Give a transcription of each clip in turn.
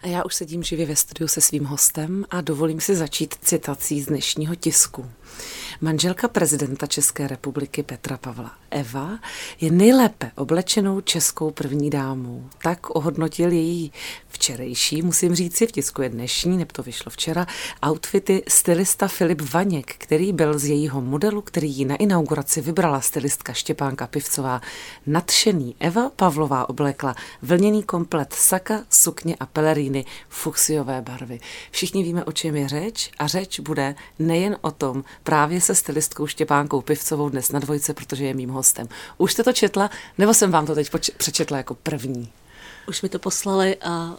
A já už sedím živě ve studiu se svým hostem a dovolím si začít citací z dnešního tisku. Manželka prezidenta České republiky Petra Pavla Eva je nejlépe oblečenou českou první dámou. Tak ohodnotil její včerejší, musím říct si, v tisku je dnešní, nebo to vyšlo včera, outfity stylista Filip Vaněk, který byl z jejího modelu, který ji na inauguraci vybrala stylistka Štěpánka Pivcová. Nadšený Eva Pavlová oblekla vlněný komplet saka, sukně a peleríny fuchsiové barvy. Všichni víme, o čem je řeč a řeč bude nejen o tom právě se stylistkou Štěpánkou Pivcovou dnes na dvojce, protože je mým hostem. Už jste to četla, nebo jsem vám to teď přečetla jako první? Už mi to poslali a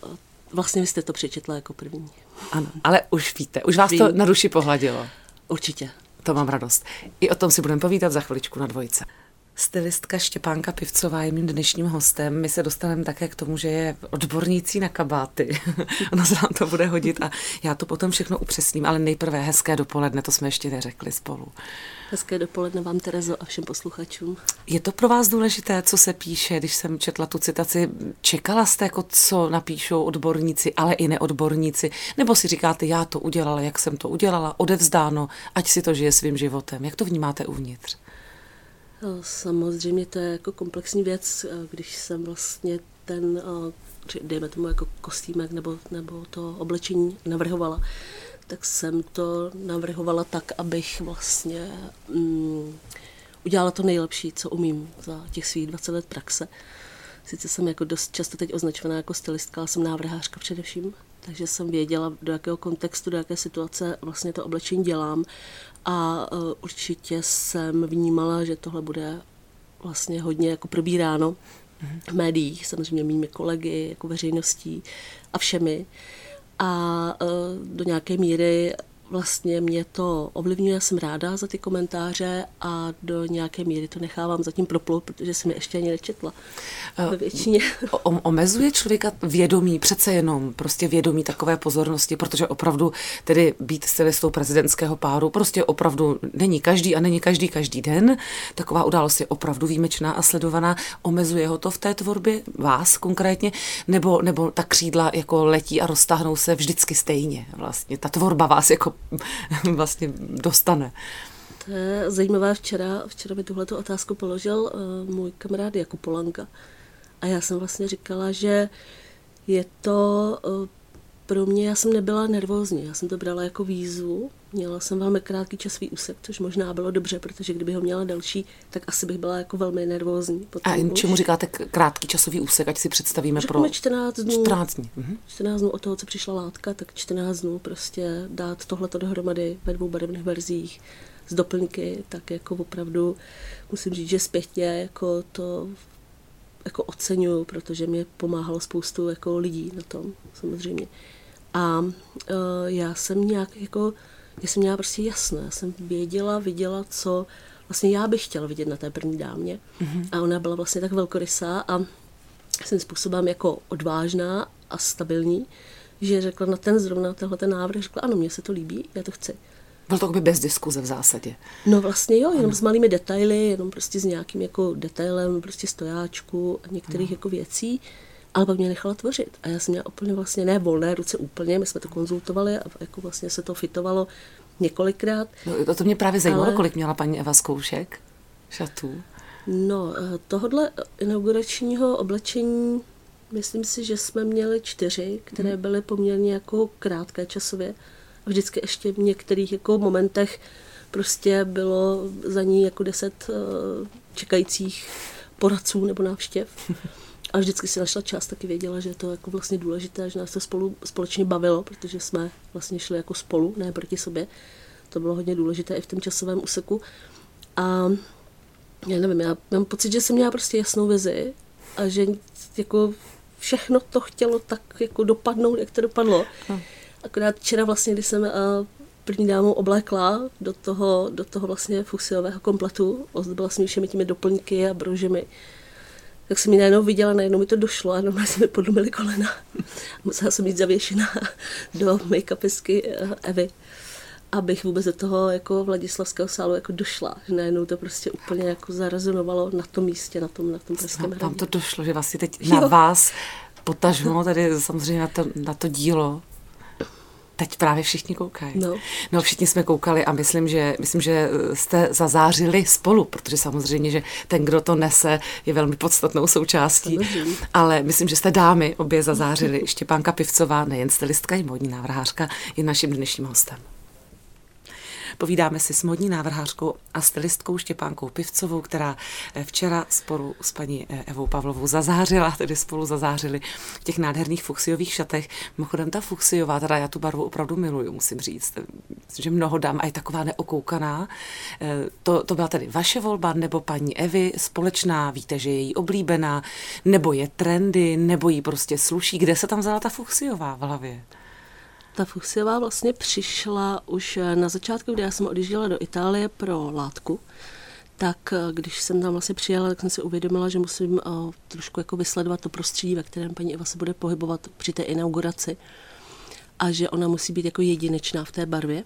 vlastně vy jste to přečetla jako první. Ano, ale už víte, už vás Vím. to na duši pohladilo. Určitě. To mám radost. I o tom si budeme povídat za chviličku na dvojce. Stylistka Štěpánka Pivcová je mým dnešním hostem. My se dostaneme také k tomu, že je odbornící na kabáty. ono se nám to bude hodit a já to potom všechno upřesním, ale nejprve hezké dopoledne, to jsme ještě neřekli spolu. Hezké dopoledne vám, Terezo, a všem posluchačům. Je to pro vás důležité, co se píše, když jsem četla tu citaci? Čekala jste, jako co napíšou odborníci, ale i neodborníci? Nebo si říkáte, já to udělala, jak jsem to udělala, odevzdáno, ať si to žije svým životem? Jak to vnímáte uvnitř? Samozřejmě to je jako komplexní věc, když jsem vlastně ten, dejme tomu jako kostýmek nebo, nebo to oblečení navrhovala, tak jsem to navrhovala tak, abych vlastně mm, udělala to nejlepší, co umím za těch svých 20 let praxe. Sice jsem jako dost často teď označovaná jako stylistka, ale jsem návrhářka především, takže jsem věděla, do jakého kontextu, do jaké situace vlastně to oblečení dělám a uh, určitě jsem vnímala, že tohle bude vlastně hodně jako probíráno v médiích, samozřejmě mými kolegy, jako veřejností a všemi. A uh, do nějaké míry vlastně mě to ovlivňuje, jsem ráda za ty komentáře a do nějaké míry to nechávám zatím proplout, protože jsem je ještě ani nečetla ve eh, většině. O, omezuje člověka vědomí, přece jenom prostě vědomí takové pozornosti, protože opravdu tedy být stylistou prezidentského páru prostě opravdu není každý a není každý každý den. Taková událost je opravdu výjimečná a sledovaná. Omezuje ho to v té tvorbě, vás konkrétně, nebo, nebo ta křídla jako letí a roztáhnou se vždycky stejně vlastně. Ta tvorba vás jako vlastně dostane. To je zajímavé. Včera, včera mi tuhle otázku položil uh, můj kamarád Jakub Polanka. A já jsem vlastně říkala, že je to uh, pro mě, já jsem nebyla nervózní, já jsem to brala jako výzvu. Měla jsem velmi krátký časový úsek, což možná bylo dobře, protože kdyby ho měla další, tak asi bych byla jako velmi nervózní. Potom A čemu říkáte krátký časový úsek, ať si představíme Řekněme pro... 14 dnů. 14 dní. Mhm. 14 dnů od toho, co přišla látka, tak 14 dnů prostě dát tohleto dohromady ve dvou barevných verzích z doplňky, tak jako opravdu musím říct, že zpětně jako to jako oceňuju, protože mě pomáhalo spoustu jako lidí na tom samozřejmě. A uh, já jsem nějak jako, já jsem měla prostě jasno, já jsem věděla, viděla, co vlastně já bych chtěla vidět na té první dámě. Mm-hmm. A ona byla vlastně tak velkorysá a jsem způsobem jako odvážná a stabilní, že řekla na ten zrovna tenhle ten návrh, řekla ano, mně se to líbí, já to chci. Bylo to by bez diskuze v zásadě. No vlastně jo, jenom ano. s malými detaily, jenom prostě s nějakým jako detailem prostě stojáčku a některých ano. jako věcí ale pak mě nechala tvořit. A já jsem měla úplně vlastně ne volné ruce úplně, my jsme to konzultovali a jako vlastně se to fitovalo několikrát. No, to, to mě právě zajímalo, ale... kolik měla paní Eva zkoušek šatů. No, eh, tohodle inauguračního oblečení, myslím si, že jsme měli čtyři, které hmm. byly poměrně jako krátké časově. A vždycky ještě v některých jako momentech prostě bylo za ní jako deset uh, čekajících poradců nebo návštěv. A vždycky si našla čas, taky věděla, že je to jako vlastně důležité, že nás to spolu společně bavilo, protože jsme vlastně šli jako spolu, ne proti sobě. To bylo hodně důležité i v tom časovém úseku. A já nevím, já mám pocit, že jsem měla prostě jasnou vizi a že jako všechno to chtělo tak jako dopadnout, jak to dopadlo. Hm. Akorát včera vlastně, když jsem první dámu oblékla do toho, do toho vlastně fusiového kompletu, ozdobila jsem všemi těmi doplňky a brožemi, tak jsem ji najednou viděla, najednou mi to došlo a normálně se mi podlomily kolena. Musela jsem jít zavěšená do make-upisky eh, Evy, abych vůbec do toho jako Vladislavského sálu jako došla. Že najednou to prostě úplně jako zarazonovalo na tom místě, na tom, na tom pražském Vám to došlo, že vlastně teď na jo. vás potažmo tady samozřejmě na to, na to dílo teď právě všichni koukají. No. no, všichni jsme koukali a myslím, že, myslím, že jste zazářili spolu, protože samozřejmě, že ten, kdo to nese, je velmi podstatnou součástí. Samozřejmě. Ale myslím, že jste dámy obě zazářili. Štěpánka Pivcová, nejen stylistka, i modní návrhářka, je naším dnešním hostem. Povídáme si s modní návrhářkou a stylistkou Štěpánkou Pivcovou, která eh, včera spolu s paní eh, Evou Pavlovou zazářila, tedy spolu zazářili v těch nádherných fuxiových šatech. Mimochodem ta fuxiová, teda já tu barvu opravdu miluju, musím říct. Že mnoho dám a je taková neokoukaná. Eh, to, to byla tedy vaše volba, nebo paní Evy společná, víte, že je její oblíbená, nebo je trendy, nebo jí prostě sluší. Kde se tam vzala ta fuxiová v hlavě? Ta Fuchsiová vlastně přišla už eh, na začátku, kdy já jsem odjížděla do Itálie pro látku, tak eh, když jsem tam vlastně přijela, tak jsem si uvědomila, že musím uh, trošku jako vysledovat to prostředí, ve kterém paní Eva se bude pohybovat při té inauguraci a že ona musí být jako jedinečná v té barvě.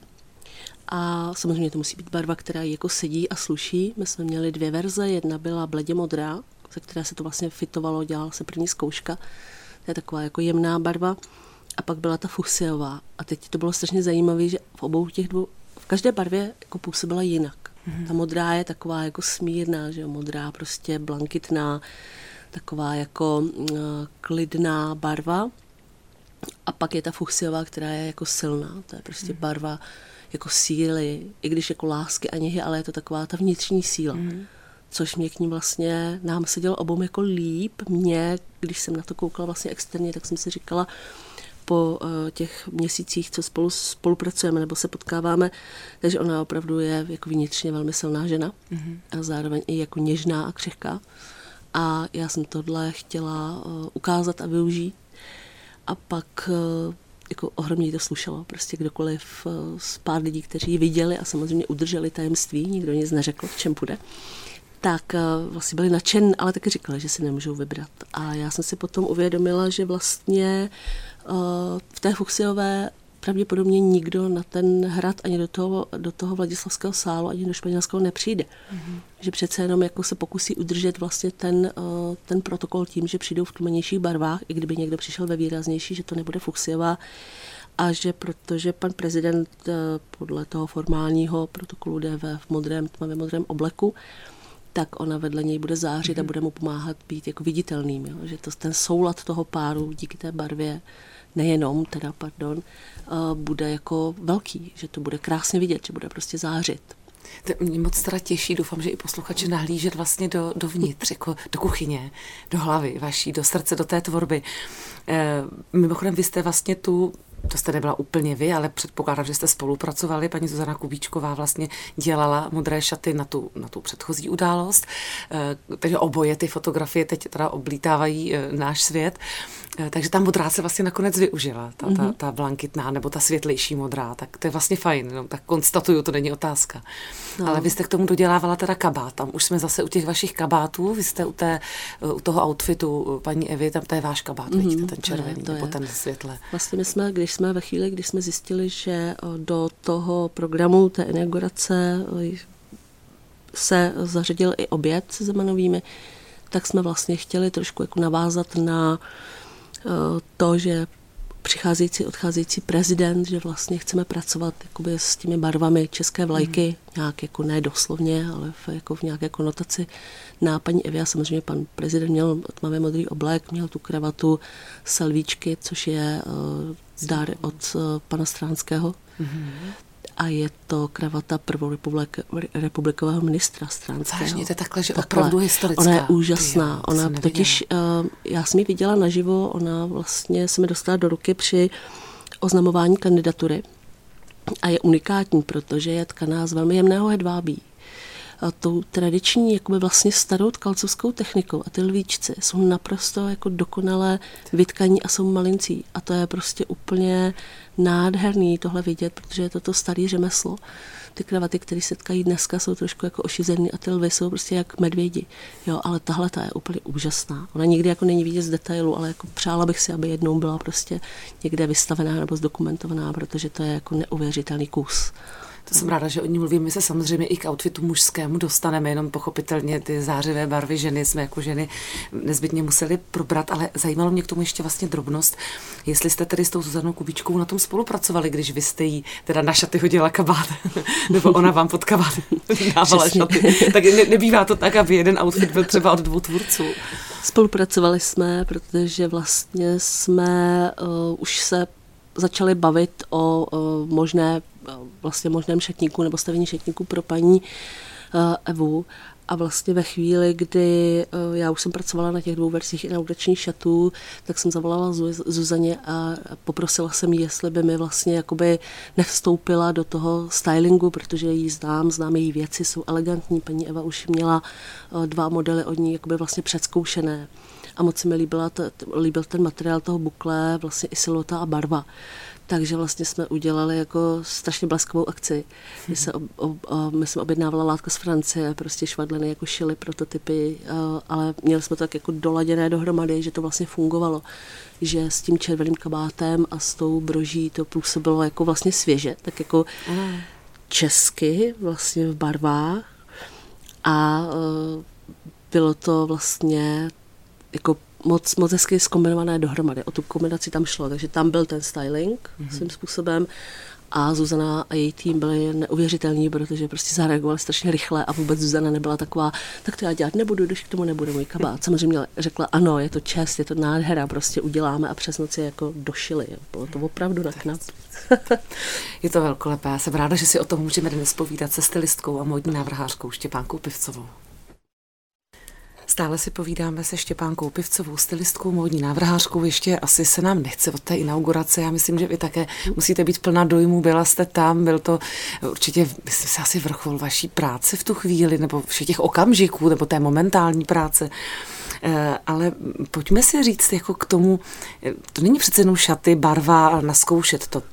A samozřejmě to musí být barva, která jako sedí a sluší. My jsme měli dvě verze, jedna byla bledě modrá, ze které se to vlastně fitovalo, dělala se první zkouška. To je taková jako jemná barva a pak byla ta fusiová. A teď to bylo strašně zajímavé, že v obou těch dvou, v každé barvě jako působila jinak. Mm-hmm. Ta modrá je taková jako smírná, že jo, modrá prostě blankitná, taková jako uh, klidná barva. A pak je ta fuchsiová, která je jako silná. To je prostě mm. barva jako síly, i když jako lásky a něhy, ale je to taková ta vnitřní síla. Mm. Což mě k ní vlastně, nám sedělo obou jako líp. Mě, když jsem na to koukala vlastně externě, tak jsem si říkala, po eh, těch měsících, co spolu spolupracujeme nebo se potkáváme, takže ona opravdu je jako vnitřně velmi silná žena mm-hmm. a zároveň i jako něžná a křehká. A já jsem tohle chtěla eh, ukázat a využít. A pak eh, jako ohromně to slušelo. Prostě kdokoliv z pár lidí, kteří ji viděli a samozřejmě udrželi tajemství, nikdo nic neřekl, v čem půjde, tak vlastně byli nadšen, ale taky říkali, že si nemůžou vybrat. A já jsem si potom uvědomila, že vlastně v té Fuxiové pravděpodobně nikdo na ten hrad ani do toho, do toho Vladislavského sálu, ani do španělského nepřijde. Mm-hmm. Že přece jenom jako se pokusí udržet vlastně ten, ten protokol tím, že přijdou v tlumenějších barvách, i kdyby někdo přišel ve výraznější, že to nebude Fuxiová, a že protože pan prezident podle toho formálního protokolu jde ve v modrém, tmavě modrém obleku, tak ona vedle něj bude zářit a mhm. bude mu pomáhat být jako viditelným. Jo? Že to, ten soulad toho páru díky té barvě nejenom, teda pardon, uh, bude jako velký, že to bude krásně vidět, že bude prostě zářit. To mě moc teda těší, doufám, že i posluchači nahlížet vlastně do, dovnitř, jako do kuchyně, do hlavy vaší, do srdce, do té tvorby. E, mimochodem, vy jste vlastně tu to jste nebyla úplně vy, ale předpokládám, že jste spolupracovali. Paní Zuzana Kubíčková vlastně dělala modré šaty na tu, na tu předchozí událost. Eh, takže oboje ty fotografie teď teda oblítávají eh, náš svět. Eh, takže ta modrá se vlastně nakonec využila, ta, ta, mhm. ta blankitná nebo ta světlejší modrá. Tak to je vlastně fajn, no, tak konstatuju, to není otázka. No. Ale vy jste k tomu dodělávala teda kabát. Tam už jsme zase u těch vašich kabátů, vy jste u, té, u toho outfitu paní Evy, tam to je váš kabát, mm-hmm, vidíte, ten červený to je, to nebo je. ten světle. Vlastně my jsme, když jsme ve chvíli, kdy jsme zjistili, že do toho programu té inaugurace se zařadil i oběd se Zemanovými, tak jsme vlastně chtěli trošku jako navázat na to, že přicházející, odcházející prezident, že vlastně chceme pracovat jakoby s těmi barvami české vlajky, mm. nějak jako ne doslovně, ale v, jako v nějaké konotaci na paní Evia. Samozřejmě pan prezident měl tmavě modrý oblek, měl tu kravatu salvíčky, což je uh, dar od uh, pana Stránského. Mm a je to kravata prvorepublikového ministra Stránského. Vážně, to je takhle, že takhle. opravdu historická. Ona je úžasná. Ty, ona totiž, uh, já jsem ji viděla naživo, ona vlastně se mi dostala do ruky při oznamování kandidatury a je unikátní, protože je tkaná z velmi jemného hedvábí tou tradiční, jakoby vlastně starou tkalcovskou technikou a ty lvíčci jsou naprosto jako dokonalé vytkaní a jsou malincí a to je prostě úplně nádherný tohle vidět, protože je to to staré řemeslo. Ty kravaty, které se tkají dneska, jsou trošku jako ošizený a ty lvy jsou prostě jak medvědi. Jo, ale tahle ta je úplně úžasná. Ona nikdy jako není vidět z detailu, ale jako přála bych si, aby jednou byla prostě někde vystavená nebo zdokumentovaná, protože to je jako neuvěřitelný kus. To jsem ráda, že o ní mluvím. My se samozřejmě i k outfitu mužskému dostaneme, jenom pochopitelně ty zářivé barvy ženy jsme jako ženy nezbytně museli probrat, ale zajímalo mě k tomu ještě vlastně drobnost, jestli jste tedy s tou Zuzanou Kubičkou na tom spolupracovali, když vy jste jí teda na šaty hodila kabát, nebo ona vám pod kabát dávala šaty. Tak ne, nebývá to tak, aby jeden outfit byl třeba od dvou tvůrců. Spolupracovali jsme, protože vlastně jsme uh, už se začali bavit o uh, možné, vlastně možném šatníku nebo stavení šatníku pro paní uh, Evu. A vlastně ve chvíli, kdy já už jsem pracovala na těch dvou verzích inauguračních šatů, tak jsem zavolala Zuzaně a poprosila jsem jí, jestli by mi vlastně jakoby nevstoupila do toho stylingu, protože ji znám, znám její věci, jsou elegantní. Paní Eva už měla dva modely od ní jakoby vlastně předzkoušené a moc se mi líbila líbil ten materiál toho bukle, vlastně i silota a barva. Takže vlastně jsme udělali jako strašně bleskovou akci. My, se ob, ob, my jsme objednávala látka z Francie, prostě švadleny jako šily prototypy, ale měli jsme to tak jako doladěné dohromady, že to vlastně fungovalo. Že s tím červeným kabátem a s tou broží to působilo jako vlastně svěže, tak jako česky vlastně v barvách a bylo to vlastně jako moc, moc hezky zkombinované dohromady. O tu kombinaci tam šlo, takže tam byl ten styling mm-hmm. svým způsobem a Zuzana a její tým byli neuvěřitelní, protože prostě zareagovali strašně rychle a vůbec Zuzana nebyla taková, tak to já dělat nebudu, když k tomu nebude můj kabát. Samozřejmě řekla, ano, je to čest, je to nádhera, prostě uděláme a přes noci jako došili. Bylo to opravdu na knap. je to velkolepé. Já jsem ráda, že si o tom můžeme dnes povídat se stylistkou a módní návrhářkou Štěpánkou Pivcovou. Stále si povídáme se Štěpánkou Pivcovou, stylistkou, módní návrhářkou. Ještě asi se nám nechce od té inaugurace. Já myslím, že vy také musíte být plná dojmů. Byla jste tam, byl to určitě, myslím si, asi vrchol vaší práce v tu chvíli, nebo všech těch okamžiků, nebo té momentální práce. Eh, ale pojďme si říct jako k tomu, to není přece jenom šaty, barva naskoušet to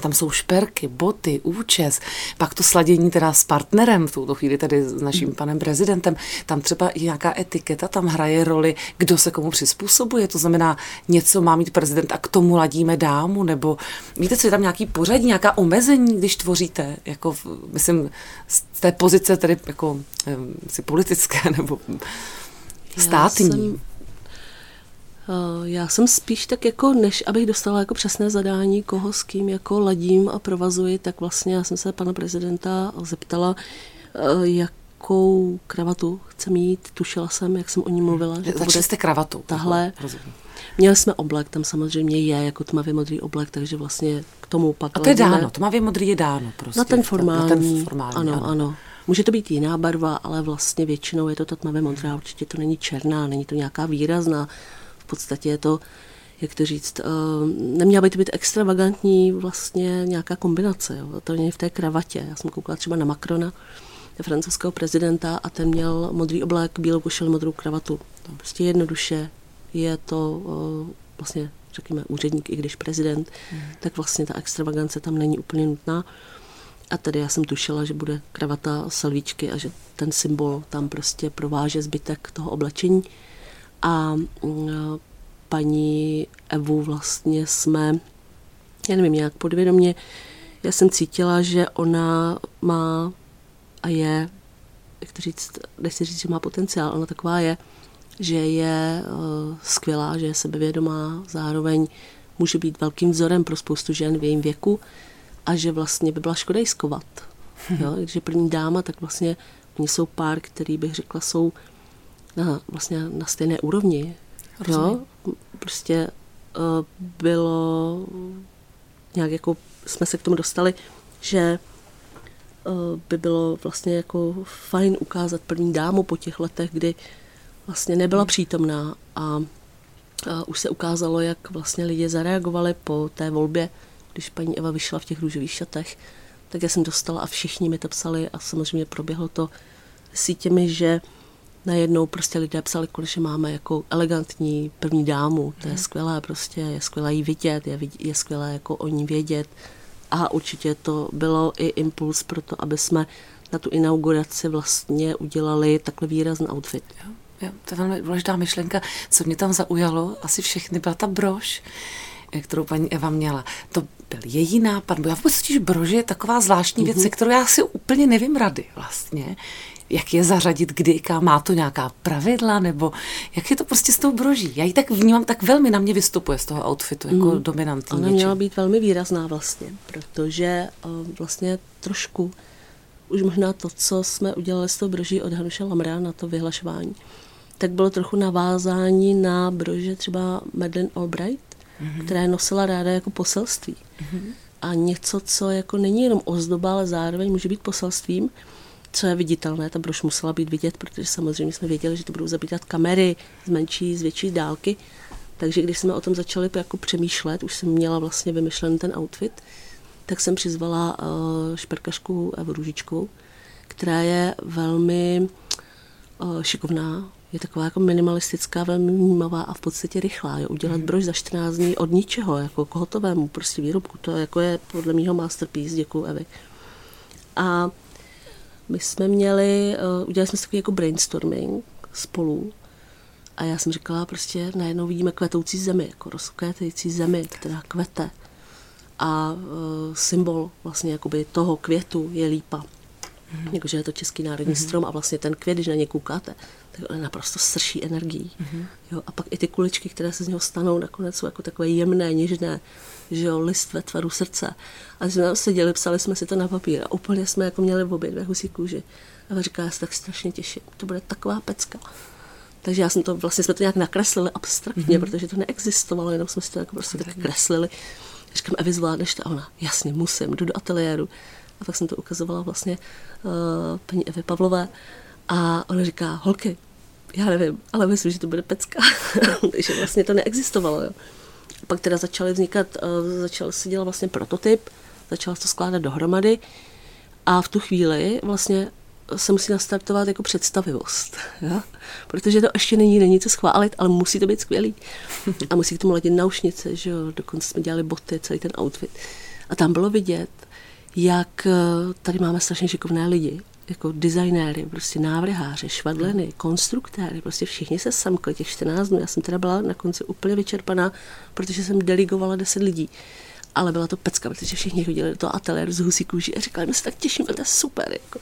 tam jsou šperky, boty, účes, pak to sladění teda s partnerem, v tuto chvíli tedy s naším hmm. panem prezidentem, tam třeba i nějaká etiketa, tam hraje roli, kdo se komu přizpůsobuje, to znamená, něco má mít prezident a k tomu ladíme dámu, nebo víte, co je tam nějaký pořadí, nějaká omezení, když tvoříte, jako, myslím, z té pozice tedy jako si politické nebo státní. Já jsem já jsem spíš tak jako, než abych dostala jako přesné zadání, koho s kým jako ladím a provazuji, tak vlastně já jsem se pana prezidenta zeptala, eh, jakou kravatu chce mít. Tušila jsem, jak jsem o ní mluvila. Že bude jste kravatu. Tahle. Měli jsme oblek, tam samozřejmě je jako tmavě modrý oblek, takže vlastně k tomu pak... A to je dáno, tmavě modrý je dáno prostě. Na ten formální. Na ten formální ano, ano, ano. Může to být jiná barva, ale vlastně většinou je to ta tmavě modrá, určitě to není černá, není to nějaká výrazná podstatě je to, jak to říct, uh, neměla by to být extravagantní vlastně nějaká kombinace. Jo. To není v té kravatě. Já jsem koukala třeba na Macrona, francouzského prezidenta a ten měl modrý oblek, bílou košili, modrou kravatu. To prostě jednoduše je to uh, vlastně, řekněme, úředník, i když prezident, hmm. tak vlastně ta extravagance tam není úplně nutná. A tady já jsem tušila, že bude kravata salvíčky a že ten symbol tam prostě prováže zbytek toho oblečení a mm, paní Evu vlastně jsme, já nevím, nějak podvědomě, já jsem cítila, že ona má a je, jak to říct, nechci říct, že má potenciál, ona taková je, že je uh, skvělá, že je sebevědomá, zároveň může být velkým vzorem pro spoustu žen v jejím věku a že vlastně by byla škoda skovat. Jo? Takže první dáma, tak vlastně oni jsou pár, který bych řekla jsou na, vlastně na stejné úrovni. Jo? Prostě uh, bylo nějak jako jsme se k tomu dostali, že uh, by bylo vlastně jako fajn ukázat první dámu po těch letech, kdy vlastně nebyla hmm. přítomná a uh, už se ukázalo, jak vlastně lidi zareagovali po té volbě, když paní Eva vyšla v těch růžových šatech, tak já jsem dostala a všichni mi to psali a samozřejmě proběhlo to sítěmi, že najednou prostě lidé psali, že máme jako elegantní první dámu, to je mhm. skvělé prostě, je skvělé jí vidět, je, je skvělé jako o ní vědět a určitě to bylo i impuls pro to, aby jsme na tu inauguraci vlastně udělali takhle výrazný outfit. Jo, jo, to je velmi důležitá myšlenka. Co mě tam zaujalo, asi všechny, byla ta brož kterou paní Eva měla, to byl její nápad. Já vůbec totiž brože je taková zvláštní věc, mm-hmm. kterou já si úplně nevím rady vlastně. Jak je zařadit kdy, kam, má to nějaká pravidla, nebo jak je to prostě s tou broží. Já ji tak vnímám, tak velmi na mě vystupuje z toho outfitu, jako mm. dominantní. Ona měla být velmi výrazná vlastně, protože uh, vlastně trošku už možná to, co jsme udělali s tou broží od Hanuše Lamra na to vyhlašování, tak bylo trochu navázání na brože třeba Madeleine Albright, mm-hmm. která je nosila ráda jako poselství. Mm-hmm. A něco, co jako není jenom ozdoba, ale zároveň může být poselstvím, co je viditelné. Ta brož musela být vidět, protože samozřejmě jsme věděli, že to budou zabítat kamery z menší, z větší dálky. Takže když jsme o tom začali jako přemýšlet, už jsem měla vlastně vymyšlen ten outfit, tak jsem přizvala uh, šperkařku Evu Růžičku, která je velmi uh, šikovná, je taková jako minimalistická, velmi vnímavá a v podstatě rychlá. Je udělat mm. brož za 14 dní od ničeho, jako k hotovému prostě výrobku. To jako je podle mého masterpiece, děkuji Evi. A my jsme měli, uh, udělali jsme takový jako brainstorming spolu a já jsem říkala prostě najednou vidíme kvetoucí zemi, jako rozkvétající zemi, která kvete. A uh, symbol vlastně jakoby toho květu je lípa. Mm-hmm. Jakože je to český národní mm-hmm. strom a vlastně ten květ, když na ně koukáte, tak on je naprosto srší energií. Mm-hmm. Jo, a pak i ty kuličky, které se z něho stanou, nakonec jsou jako takové jemné, něžné, že jo, list ve tvaru srdce. A jsme tam seděli, psali jsme si to na papír a úplně jsme jako měli v obě dvě husí kůži. A říká, já se tak strašně těším, to bude taková pecka. Takže já jsem to, vlastně jsme to nějak nakreslili abstraktně, mm-hmm. protože to neexistovalo, jenom jsme si to jako prostě tak kreslili. Říkám, Evi, zvládneš to? A ona, jasně, musím, jdu do ateliéru. A tak jsem to ukazovala vlastně uh, paní Evě Pavlové. A ona říká, holky, já nevím, ale myslím, že to bude pecka. Takže vlastně to neexistovalo. Jo. Pak teda začaly vznikat, uh, začal se dělat vlastně prototyp, začala se to skládat dohromady a v tu chvíli vlastně se musí nastartovat jako představivost. Jo? Protože to ještě není, není co schválit, ale musí to být skvělý. A musí k tomu letět naušnice, že jo? dokonce jsme dělali boty, celý ten outfit. A tam bylo vidět, jak eh, tady máme strašně šikovné lidi, jako designéry, prostě návrháře, švadleny, konstruktéry, prostě všichni se semkli těch 14 dnů. Já jsem teda byla na konci úplně vyčerpaná, protože jsem delegovala 10 lidí. Ale byla to pecka, protože všichni chodili do toho ateliéru z husí kůží a říkali, my se tak těšíme, to je super. Jako.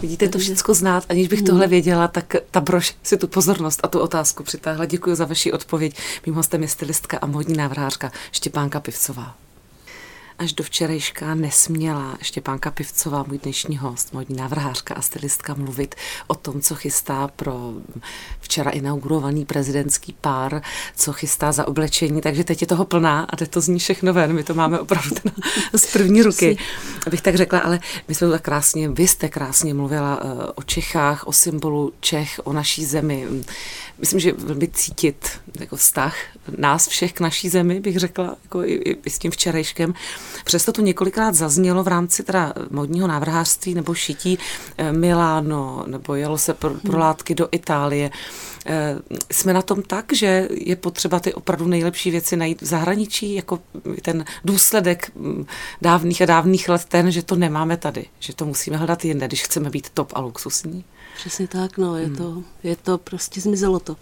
Vidíte to všechno znát, aniž bych tohle věděla, tak ta brož si tu pozornost a tu otázku přitáhla. Děkuji za vaši odpověď. Mým hostem je stylistka a modní návrhářka Štěpánka Pivcová až do včerejška nesměla Štěpánka Pivcová, můj dnešní host, modní návrhářka a stylistka, mluvit o tom, co chystá pro včera inaugurovaný prezidentský pár, co chystá za oblečení, takže teď je toho plná a jde to zní všechno ven. My to máme opravdu z první ruky, abych tak řekla, ale my jsme tak krásně, vy jste krásně mluvila eh, o Čechách, o symbolu Čech, o naší zemi. Myslím, že velmi cítit jako vztah nás všech k naší zemi, bych řekla, jako i, i s tím včerejškem. Přesto tu několikrát zaznělo v rámci teda modního návrhářství nebo šití eh, Miláno, nebo jelo se pro, pro látky do Itálie. Eh, jsme na tom tak, že je potřeba ty opravdu nejlepší věci najít v zahraničí, jako ten důsledek mm, dávných a dávných let ten, že to nemáme tady, že to musíme hledat jinde, když chceme být top a luxusní. Přesně tak, no, je, hmm. to, je to prostě zmizelo to.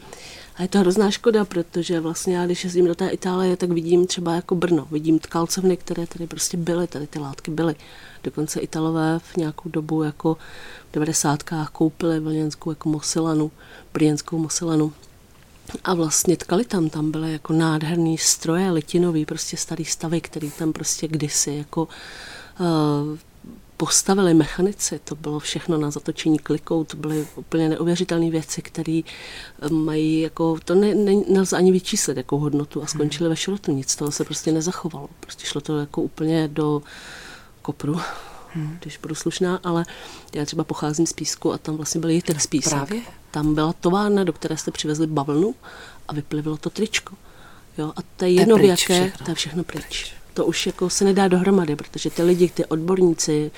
A je to hrozná škoda, protože vlastně já, když jezdím do té Itálie, tak vidím třeba jako Brno, vidím tkalcovny, které tady prostě byly, tady ty látky byly. Dokonce Italové v nějakou dobu jako v 90. koupili vlněnskou jako mosilanu, brněnskou mosilanu. A vlastně tkali tam, tam byly jako nádherný stroje, litinový, prostě starý stavy, který tam prostě kdysi jako uh, postavili mechanici, to bylo všechno na zatočení klikou, to byly úplně neuvěřitelné věci, které eh, mají jako, to ne, ne, nelze ani vyčíslit jako hodnotu a skončili ve šrotu, nic z toho se prostě nezachovalo. Prostě šlo to jako úplně do kopru, hmm. když budu slušná, ale já třeba pocházím z Písku a tam vlastně byl Jitex Písek. Právě? Tam byla továrna, do které jste přivezli bavlnu a vyplivilo to tričko. Jo, a to je jedno, jaké, to je všechno pryč. pryč to už jako se nedá dohromady, protože ty lidi, ty odborníci,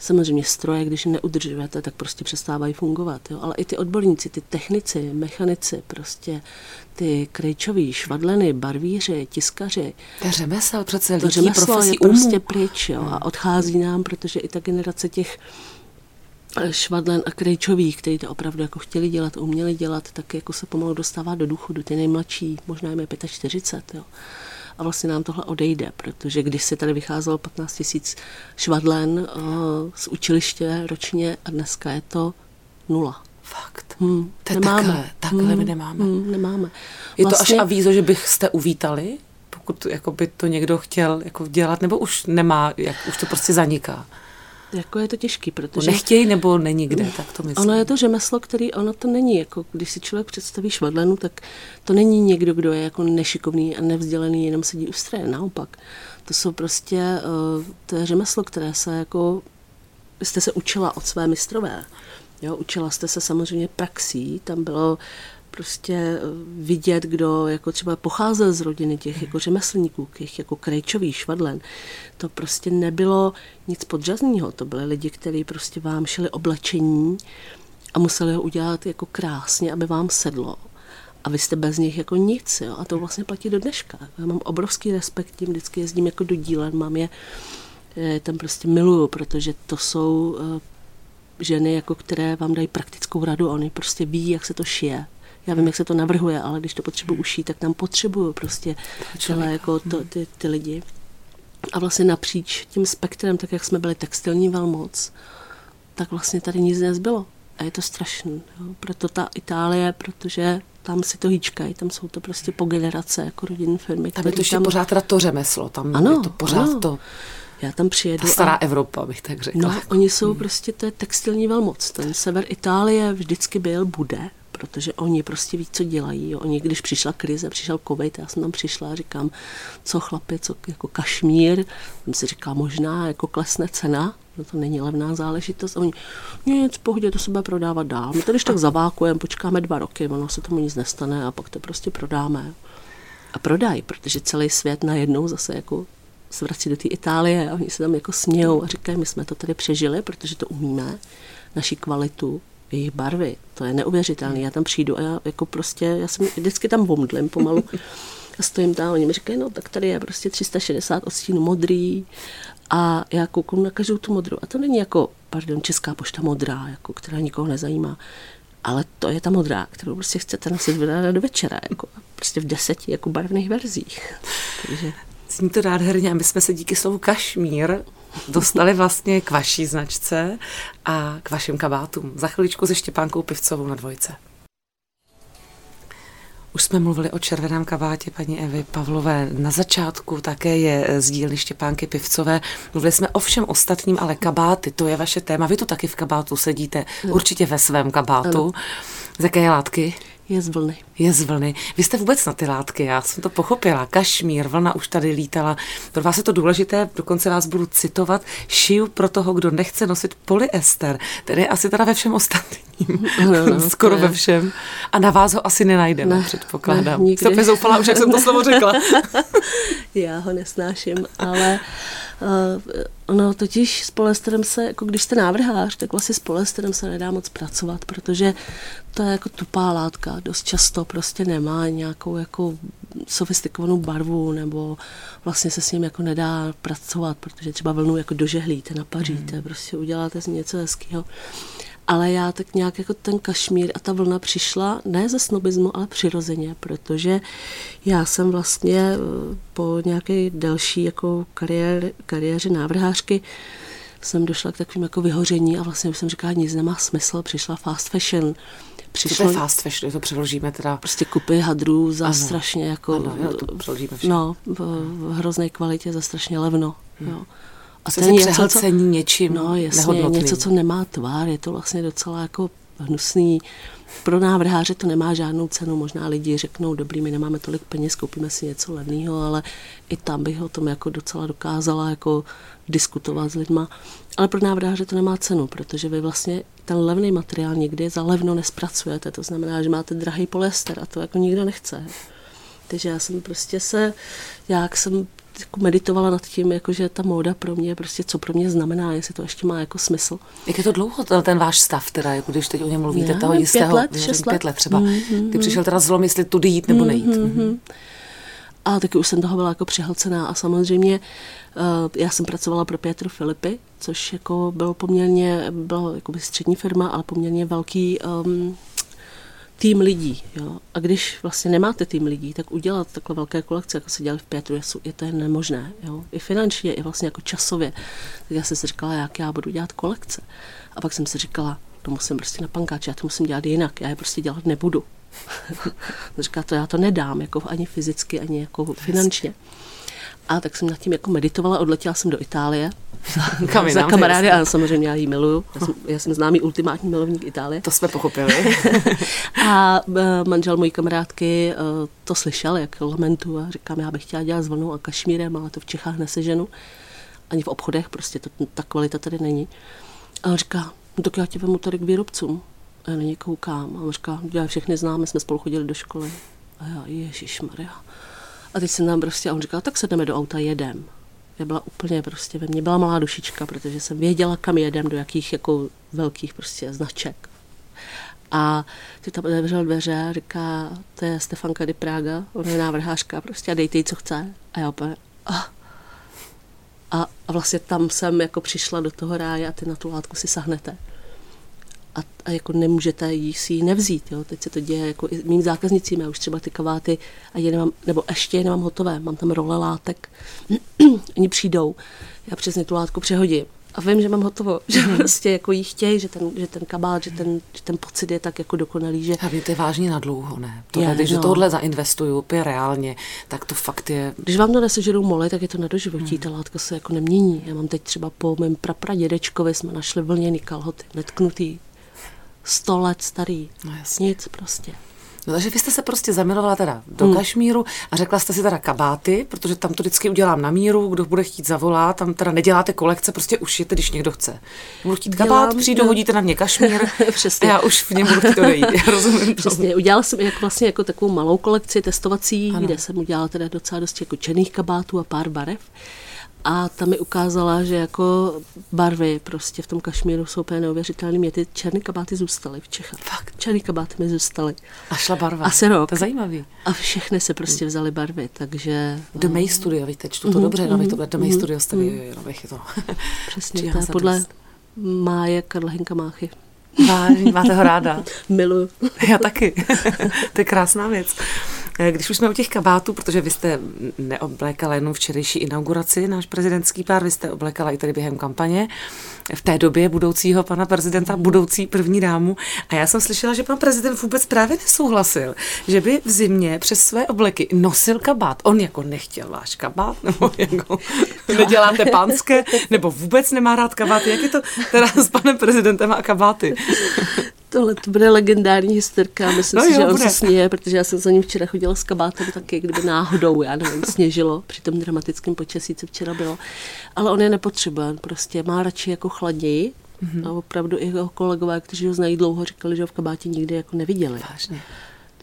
samozřejmě stroje, když neudržujete, tak prostě přestávají fungovat. Jo? Ale i ty odborníci, ty technici, mechanici, prostě ty krejčoví, švadleny, barvíři, tiskaři. To řemesel přece lidí, to řemeslo je umů. prostě pryč jo? a odchází nám, protože i ta generace těch eh, švadlen a krejčových, kteří to opravdu jako chtěli dělat, uměli dělat, tak jako se pomalu dostává do důchodu. Ty nejmladší, možná jim je 45, jo a vlastně nám tohle odejde, protože když se tady vycházelo 15 tisíc švadlen uh, z učiliště ročně a dneska je to nula. Fakt. Hmm, to je nemáme. Takhle, takhle hmm, my nemáme. Hmm, nemáme. Je vlastně, to až vlastně- avízo, že byste uvítali, pokud jako by to někdo chtěl jako dělat, nebo už nemá, jak, už to prostě zaniká? Jako je to těžký, protože... Nechtějí nebo není kde, tak to myslím. Ono je to řemeslo, který, ono to není, jako když si člověk představí švadlenu, tak to není někdo, kdo je jako nešikovný a nevzdělený, jenom sedí u stroje, naopak. To jsou prostě, uh, to je řemeslo, které se jako, jste se učila od své mistrové. Jo, učila jste se samozřejmě praxí, tam bylo prostě eh, vidět, kdo jako třeba pocházel z rodiny těch jako řemeslníků, těch jako krejčových švadlen. To prostě nebylo nic podřazného. To byly lidi, kteří prostě vám šili oblečení a museli ho udělat jako krásně, aby vám sedlo. A vy jste bez nich jako nic. Jo? A to vlastně platí do dneška. Já mám obrovský respekt tím, vždycky jezdím jako do dílen, mám je tam prostě miluju, protože to jsou eh, ženy, jako které vám dají praktickou radu, oni prostě ví, jak se to šije. Já vím, jak se to navrhuje, ale když to potřebuji ušít, tak tam potřebuju prostě celé jako to, ty, ty lidi. A vlastně napříč tím spektrem, tak jak jsme byli textilní velmoc, tak vlastně tady nic nezbylo. A je to strašné. Proto ta Itálie, protože tam si to hýčkají, tam jsou to prostě po generace jako rodinné firmy. Tam je to ještě tam... pořád teda to řemeslo, tam ano, je to pořád ano. to já tam přijedu. Ta stará a... Evropa, bych tak řekla. No, oni jsou hmm. prostě, to je textilní velmoc. Ten sever Itálie vždycky byl, bude, protože oni prostě ví, co dělají. Oni, když přišla krize, přišel covid, já jsem tam přišla a říkám, co chlapi, co jako kašmír, on si říká, možná jako klesne cena, no to není levná záležitost. A oni, nic, pohodě, to se bude prodávat dál. My to když tak zavákujeme, počkáme dva roky, ono se tomu nic nestane a pak to prostě prodáme. A prodají, protože celý svět najednou zase jako zvrací do té Itálie a oni se tam jako smějou a říkají, my jsme to tady přežili, protože to umíme, naši kvalitu, jejich barvy, to je neuvěřitelné. Já tam přijdu a já jako prostě, já jsem vždycky tam vomdlím pomalu a stojím tam a oni mi říkají, no tak tady je prostě 360 odstínů modrý a já kouknu na každou tu modrou. A to není jako, pardon, Česká pošta modrá, jako, která nikoho nezajímá, ale to je ta modrá, kterou prostě chcete nosit do večera, jako prostě v deseti jako barevných verzích. Takže Zní to nádherně a my jsme se díky slovu kašmír dostali vlastně k vaší značce a k vašim kabátům. Za chviličku se Štěpánkou Pivcovou na dvojce. Už jsme mluvili o červeném kabátě paní Evy Pavlové. Na začátku také je z dílny Štěpánky Pivcové. Mluvili jsme o všem ostatním, ale kabáty, to je vaše téma. Vy tu taky v kabátu sedíte, určitě ve svém kabátu. Ano. Z jaké látky? Je z vlny. Je z vlny. Vy jste vůbec na ty látky, já jsem to pochopila. Kašmír, vlna už tady lítala. Pro vás je to důležité, dokonce vás budu citovat. Šiju pro toho, kdo nechce nosit polyester. Tedy asi teda ve všem ostatním. No, no, Skoro ve všem. A na vás ho asi nenajdeme, ne, předpokládám. Ne, Jste zoufala, už jak jsem to slovo řekla. já ho nesnáším, ale Uh, ono totiž s polesterem se, jako když jste návrhář, tak vlastně s polesterem se nedá moc pracovat, protože to je jako tupá látka, dost často prostě nemá nějakou jako sofistikovanou barvu, nebo vlastně se s ním jako nedá pracovat, protože třeba vlnu jako dožehlíte, napaříte, hmm. prostě uděláte z něco hezkého ale já tak nějak jako ten kašmír a ta vlna přišla ne ze snobismu, ale přirozeně, protože já jsem vlastně eh, po nějaké delší jako kariér, kariéře návrhářky jsem došla k takovým jako vyhoření a vlastně jsem říkala, nic nemá smysl, přišla fast fashion. Přišlo, to je fast fashion, to přeložíme teda. Prostě kupy hadrů za ano. strašně jako... Ano, jo, to přeložíme všechno. No, v hrozné kvalitě za strašně levno. Hmm. Jo. A to je něco, co, něčím No jasně, něco, co nemá tvár, je to vlastně docela jako hnusný. Pro návrháře to nemá žádnou cenu, možná lidi řeknou, dobrý, my nemáme tolik peněz, koupíme si něco levného, ale i tam bych o tom jako docela dokázala jako diskutovat s lidma. Ale pro návrháře to nemá cenu, protože vy vlastně ten levný materiál nikdy za levno nespracujete. To znamená, že máte drahý polyester a to jako nikdo nechce. Takže já jsem prostě se, jak jsem jako meditovala nad tím, jako že ta móda pro mě, prostě co pro mě znamená, jestli to ještě má jako smysl. Jak je to dlouho ten váš stav, teda, jako když teď o něm mluvíte, toho jistého, pět let, šest let. pět let třeba. Mm-hmm. Ty přišel teda zlom, jestli tudy jít nebo nejít. Mm-hmm. A taky už jsem toho byla jako přehlcená a samozřejmě uh, já jsem pracovala pro Pietro Filipy, což jako bylo poměrně, bylo jako střední firma, ale poměrně velký um, tým lidí. Jo? A když vlastně nemáte tým lidí, tak udělat takhle velké kolekce, jako se dělali v Pětru, je to nemožné. Jo? I finančně, i vlastně jako časově. Tak já jsem si říkala, jak já budu dělat kolekce. A pak jsem si říkala, to musím prostě na pankáč, já to musím dělat jinak, já je prostě dělat nebudu. Říká to, já to nedám, jako ani fyzicky, ani jako finančně. A tak jsem nad tím jako meditovala, odletěla jsem do Itálie, Kam za kamarády a samozřejmě já ji miluju. Já jsem, já jsem známý ultimátní milovník Itálie. To jsme pochopili. a e, manžel mojí kamarádky e, to slyšel, jak lamentu a říkám, já bych chtěla dělat s vlnou a kašmírem, ale to v Čechách neseženu. Ani v obchodech, prostě to, ta kvalita tady není. A on říká, no tak já tě vemu tady k výrobcům. A já na ně koukám. A říká, já všechny známe, jsme spolu chodili do školy. A já, Ježíš Maria. A teď jsem tam prostě, a on říkal, tak se jdeme do auta, jedem. Já byla úplně prostě, ve mně byla malá dušička, protože jsem věděla, kam jedem, do jakých jako velkých prostě značek. A ty tam otevřel dveře a říká, to je Stefanka Di Praga, ona je návrhářka, prostě a dejte jí, co chce. A já úplně, ah. a, a vlastně tam jsem jako přišla do toho ráje a ty na tu látku si sahnete a, a jako nemůžete jí si ji nevzít. Jo. Teď se to děje jako i mým zákaznicím, já už třeba ty kaváty a je nemám, nebo ještě je nemám hotové, mám tam role látek, oni přijdou, já přesně tu látku přehodím a vím, že mám hotovo, že mm. prostě jako jí chtějí, že ten, že ten kabát, že ten, že ten pocit je tak jako dokonalý, že... A to je vážně na dlouho, ne? Tohle, je, když no. tohle zainvestuju úplně reálně, tak to fakt je... Když vám to nesežerou moly, tak je to na doživotí, mm. ta látka se jako nemění. Já mám teď třeba po mém prapradědečkovi jsme našli vlněný kalhoty, netknutý, sto let starý. No jasně. Nic prostě. No, takže vy jste se prostě zamilovala teda do hmm. Kašmíru a řekla jste si teda kabáty, protože tam to vždycky udělám na míru, kdo bude chtít zavolat, tam teda neděláte kolekce, prostě ušijete, když někdo chce. Budu chtít kabát, Dělám, přijdu, no. hodíte na mě Kašmír Přesně. já už v něm budu chtít odejít. Já rozumím Přesně, udělala jsem jako vlastně jako takovou malou kolekci testovací, ano. kde jsem udělala teda docela dost jako černých kabátů a pár barev. A ta mi ukázala, že jako barvy prostě v tom kašmíru jsou úplně neuvěřitelné. Mě ty černé kabáty zůstaly v Čechách. Fakt. Černé kabáty mi zůstaly. A šla barva. Asi rok. To je zajímavý. A všechny se prostě vzaly barvy, takže... Do May Studio, víte, čtu to mm-hmm, dobře, no, to bude do May mm-hmm, Studio, jste mm-hmm. no, je to. Přesně, to je podle Máje Karlhenka Máchy. Vážně, máte ho ráda. Miluju. Já taky. to je krásná věc. Eh, když už jsme u těch kabátů, protože vy jste neoblékala jenom včerejší inauguraci, náš prezidentský pár, vy jste oblékala i tady během kampaně, v té době budoucího pana prezidenta, budoucí první dámu. A já jsem slyšela, že pan prezident vůbec právě nesouhlasil, že by v zimě přes své obleky nosil kabát. On jako nechtěl váš kabát, nebo jako neděláte pánské, nebo vůbec nemá rád kabáty. Jak je to teda s panem prezidentem a kabáty? Tohle to bude legendární historka, myslím no si, jo, že on bude. se sněje, protože já jsem za ním včera chodila s kabátem taky, kdyby náhodou, já nevím, sněžilo při tom dramatickém počasí, co včera bylo. Ale on je nepotřebuje, on prostě má radši jako chladněji, mm-hmm. a opravdu i jeho kolegové, kteří ho znají dlouho, říkali, že ho v kabátě nikdy jako neviděli. Vážně.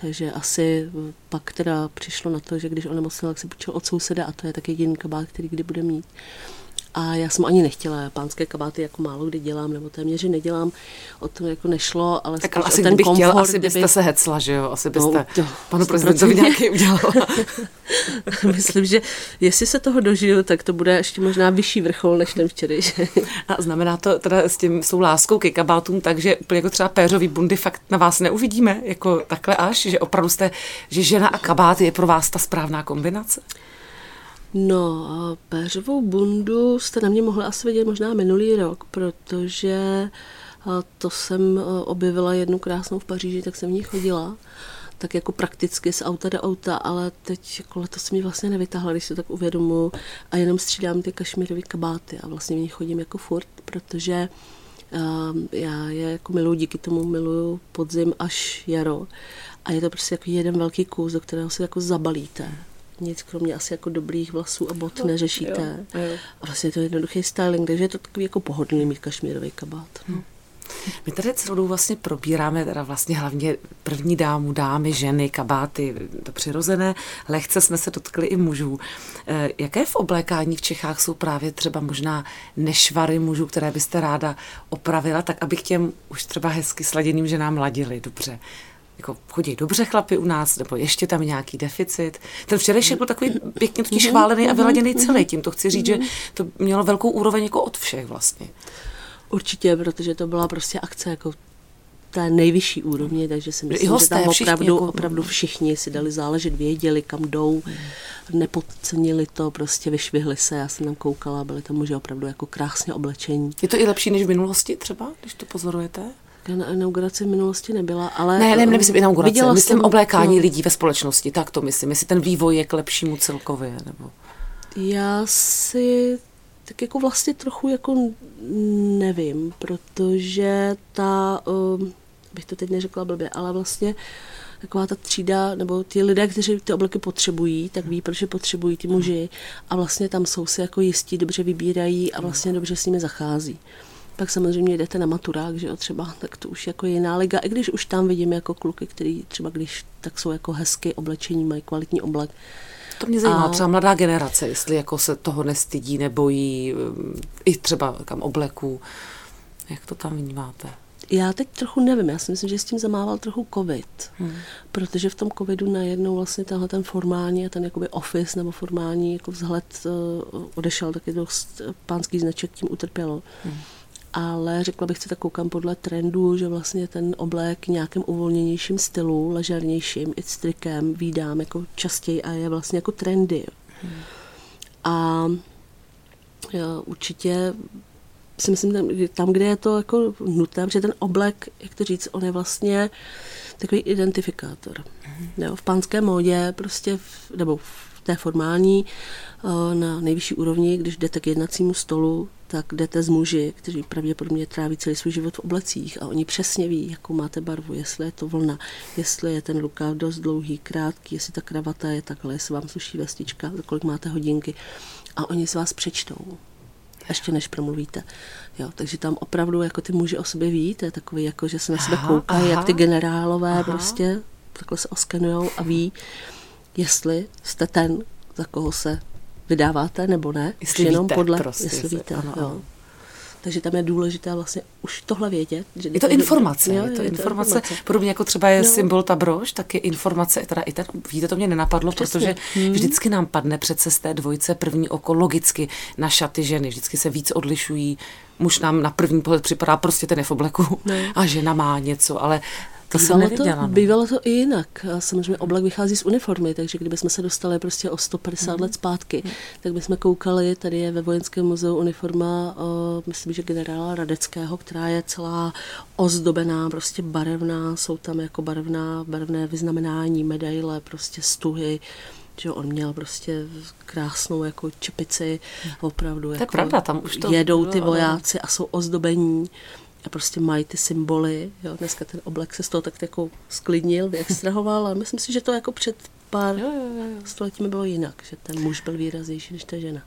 Takže asi pak teda přišlo na to, že když on nemocnil, tak se počal od souseda a to je taky jediný kabát, který kdy bude mít. A já jsem ani nechtěla pánské kabáty, jako málo kdy dělám, nebo téměř nedělám, o to jako nešlo, ale tak ale asi ten komfort, chtěl, asi byste kdyby... se hecla, že jo? Asi byste no, to, panu prezidentovi nějaký udělala. Myslím, že jestli se toho dožiju, tak to bude ještě možná vyšší vrchol než ten včerejší. A znamená to teda s tím svou láskou ke kabátům, takže úplně jako třeba péřový bundy fakt na vás neuvidíme, jako takhle až, že opravdu jste, že žena a kabát je pro vás ta správná kombinace? No, péřovou bundu jste na mě mohli asi vidět možná minulý rok, protože to jsem objevila jednu krásnou v Paříži, tak jsem v ní chodila. Tak jako prakticky z auta do auta, ale teď jako letos mě vlastně nevytáhla, když se tak uvědomu a jenom střídám ty kašmírové kabáty a vlastně v nich chodím jako furt, protože já je jako miluji, díky tomu miluju podzim až jaro. A je to prostě jako jeden velký kus, do kterého si jako zabalíte nic kromě asi jako dobrých vlasů a bot no, neřešíte. Jo, jo. A vlastně je to jednoduchý styling, takže je to takový jako pohodlný mít kašmírový kabát. No. My tady celou vlastně probíráme teda vlastně hlavně první dámu, dámy, ženy, kabáty, to přirozené. Lehce jsme se dotkli i mužů. Eh, jaké v oblékání v Čechách jsou právě třeba možná nešvary mužů, které byste ráda opravila, tak aby k těm už třeba hezky sladěným ženám ladili dobře? Jako chodí dobře chlapy u nás, nebo ještě tam nějaký deficit. Ten včerejšek byl takový pěkně totiž mhm. chválený a vyladěný mhm. celý. Tím to chci říct, že to mělo velkou úroveň jako od všech vlastně. Určitě, protože to byla prostě akce jako té nejvyšší úrovni, takže si myslím, hosté, že tam opravdu, všichni, jako... opravdu všichni si dali záležet, věděli, kam jdou, nepodcenili to, prostě vyšvihli se, já jsem tam koukala, byli tam muži opravdu jako krásně oblečení. Je to i lepší než v minulosti třeba, když to pozorujete? Na inauguraci v minulosti nebyla, ale... Ne, ne, nemyslím inauguraci, myslím jsem, oblékání no. lidí ve společnosti, tak to myslím, jestli ten vývoj je k lepšímu celkově, nebo... Já si tak jako vlastně trochu jako nevím, protože ta, um, bych to teď neřekla blbě, ale vlastně taková ta třída, nebo ty lidé, kteří ty obleky potřebují, tak ví, proč je potřebují ty muži a vlastně tam jsou si jako jistí, dobře vybírají a vlastně dobře s nimi zachází. Pak samozřejmě jdete na maturák, že jo, třeba, tak to už jako jiná liga, i když už tam vidím jako kluky, který třeba když tak jsou jako hezky oblečení, mají kvalitní oblek, to mě zajímá, a... třeba mladá generace, jestli jako se toho nestydí, nebojí, um, i třeba kam obleků. Jak to tam vnímáte? Já teď trochu nevím, já si myslím, že s tím zamával trochu covid, hmm. protože v tom covidu najednou vlastně tenhle ten formální a ten jakoby office nebo formální jako vzhled uh, odešel, taky dost pánský značek tím utrpělo. Hmm ale řekla bych si, tak koukám podle trendu, že vlastně ten oblek nějakým uvolněnějším stylu, ležernějším, i s trikem výdám jako častěji a je vlastně jako trendy. Hmm. A já určitě si myslím, tam, kde je to jako nutné, protože ten oblek, jak to říct, on je vlastně takový identifikátor. Hmm. Jo, v pánské módě prostě, v, nebo v té formální, eh, na nejvyšší úrovni, když jdete k jednacímu stolu, tak jdete z muži, kteří pravděpodobně tráví celý svůj život v oblecích a oni přesně ví, jakou máte barvu, jestli je to vlna, jestli je ten rukáv dost dlouhý, krátký, jestli ta kravata je takhle, jestli vám sluší vestička, kolik máte hodinky a oni z vás přečtou ještě než promluvíte. Jo, takže tam opravdu jako ty muži o sobě ví, to je takový jako, že se na sebe koukají, jak ty generálové aha. prostě takhle se oskenujou a ví, jestli jste ten, za koho se vydáváte nebo ne. Jestli jenom víte, podle, prostě, jestli víte. Ano, jo. Takže tam je důležité vlastně už tohle vědět. Že je to informace, jo, je to je informace, to informace. Podobně jako třeba je no. symbol ta brož, tak je informace, teda i ten, víte, to mě nenapadlo, Přesně. protože hmm. vždycky nám padne přece z té dvojce první oko logicky na šaty ženy, vždycky se víc odlišují muž nám na první pohled připadá prostě ten je v obleku ne. a žena má něco, ale to bývalo, to, no. bývalo to i jinak. A samozřejmě oblak vychází z uniformy, takže kdybychom se dostali prostě o 150 mm. let zpátky, mm. tak bychom koukali, tady je ve Vojenském muzeu uniforma, o, myslím, že generála Radeckého, která je celá ozdobená, prostě barevná, jsou tam jako barevná, barevné vyznamenání, medaile, prostě stuhy, že on měl prostě krásnou jako čepici, mm. opravdu. To je jako pravda, tam už to jedou ty vojáci a jsou ozdobení a prostě mají ty symboly. Jo. Dneska ten oblek se z toho tak jako sklidnil, vyextrahoval, ale myslím si, že to jako před pár jo, jo, jo. stoletími bylo jinak, že ten muž byl výraznější než ta žena.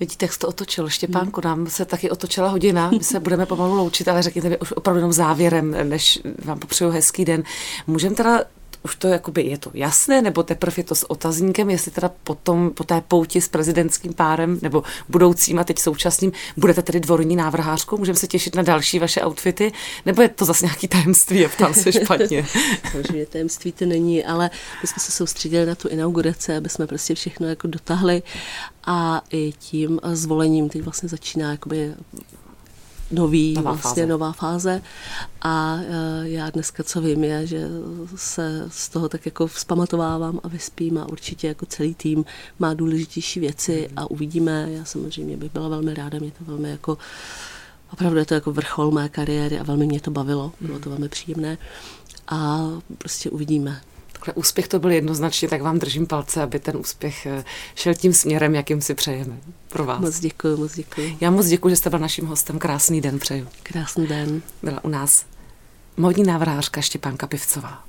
Vidíte, jak jsi to otočil. Štěpánku, nám se taky otočila hodina, my se budeme pomalu loučit, ale řekněte mi už opravdu jenom závěrem, než vám popřeju hezký den. Můžeme teda už to jakoby je to jasné, nebo teprve je to s otazníkem, jestli teda potom po té pouti s prezidentským párem, nebo budoucím a teď současným, budete tedy dvorní návrhářkou, můžeme se těšit na další vaše outfity, nebo je to zase nějaký tajemství, a ptám se špatně. Samozřejmě tajemství to není, ale my jsme se soustředili na tu inauguraci, aby jsme prostě všechno jako dotáhli. A i tím zvolením teď vlastně začíná jakoby nový, nová vlastně fáze. nová fáze. A e, já dneska, co vím, je, že se z toho tak jako vzpamatovávám a vyspím a určitě jako celý tým má důležitější věci a uvidíme. Já samozřejmě bych byla velmi ráda, mě to velmi jako opravdu je to jako vrchol mé kariéry a velmi mě to bavilo, bylo to velmi příjemné a prostě uvidíme takhle úspěch to byl jednoznačně, tak vám držím palce, aby ten úspěch eh, šel tím směrem, jakým si přejeme pro vás. Moc děkuji, moc děkuji. Já moc děkuji, že jste byl naším hostem. Krásný den přeju. Krásný den. Byla u nás modní návrhářka Štěpánka Pivcová.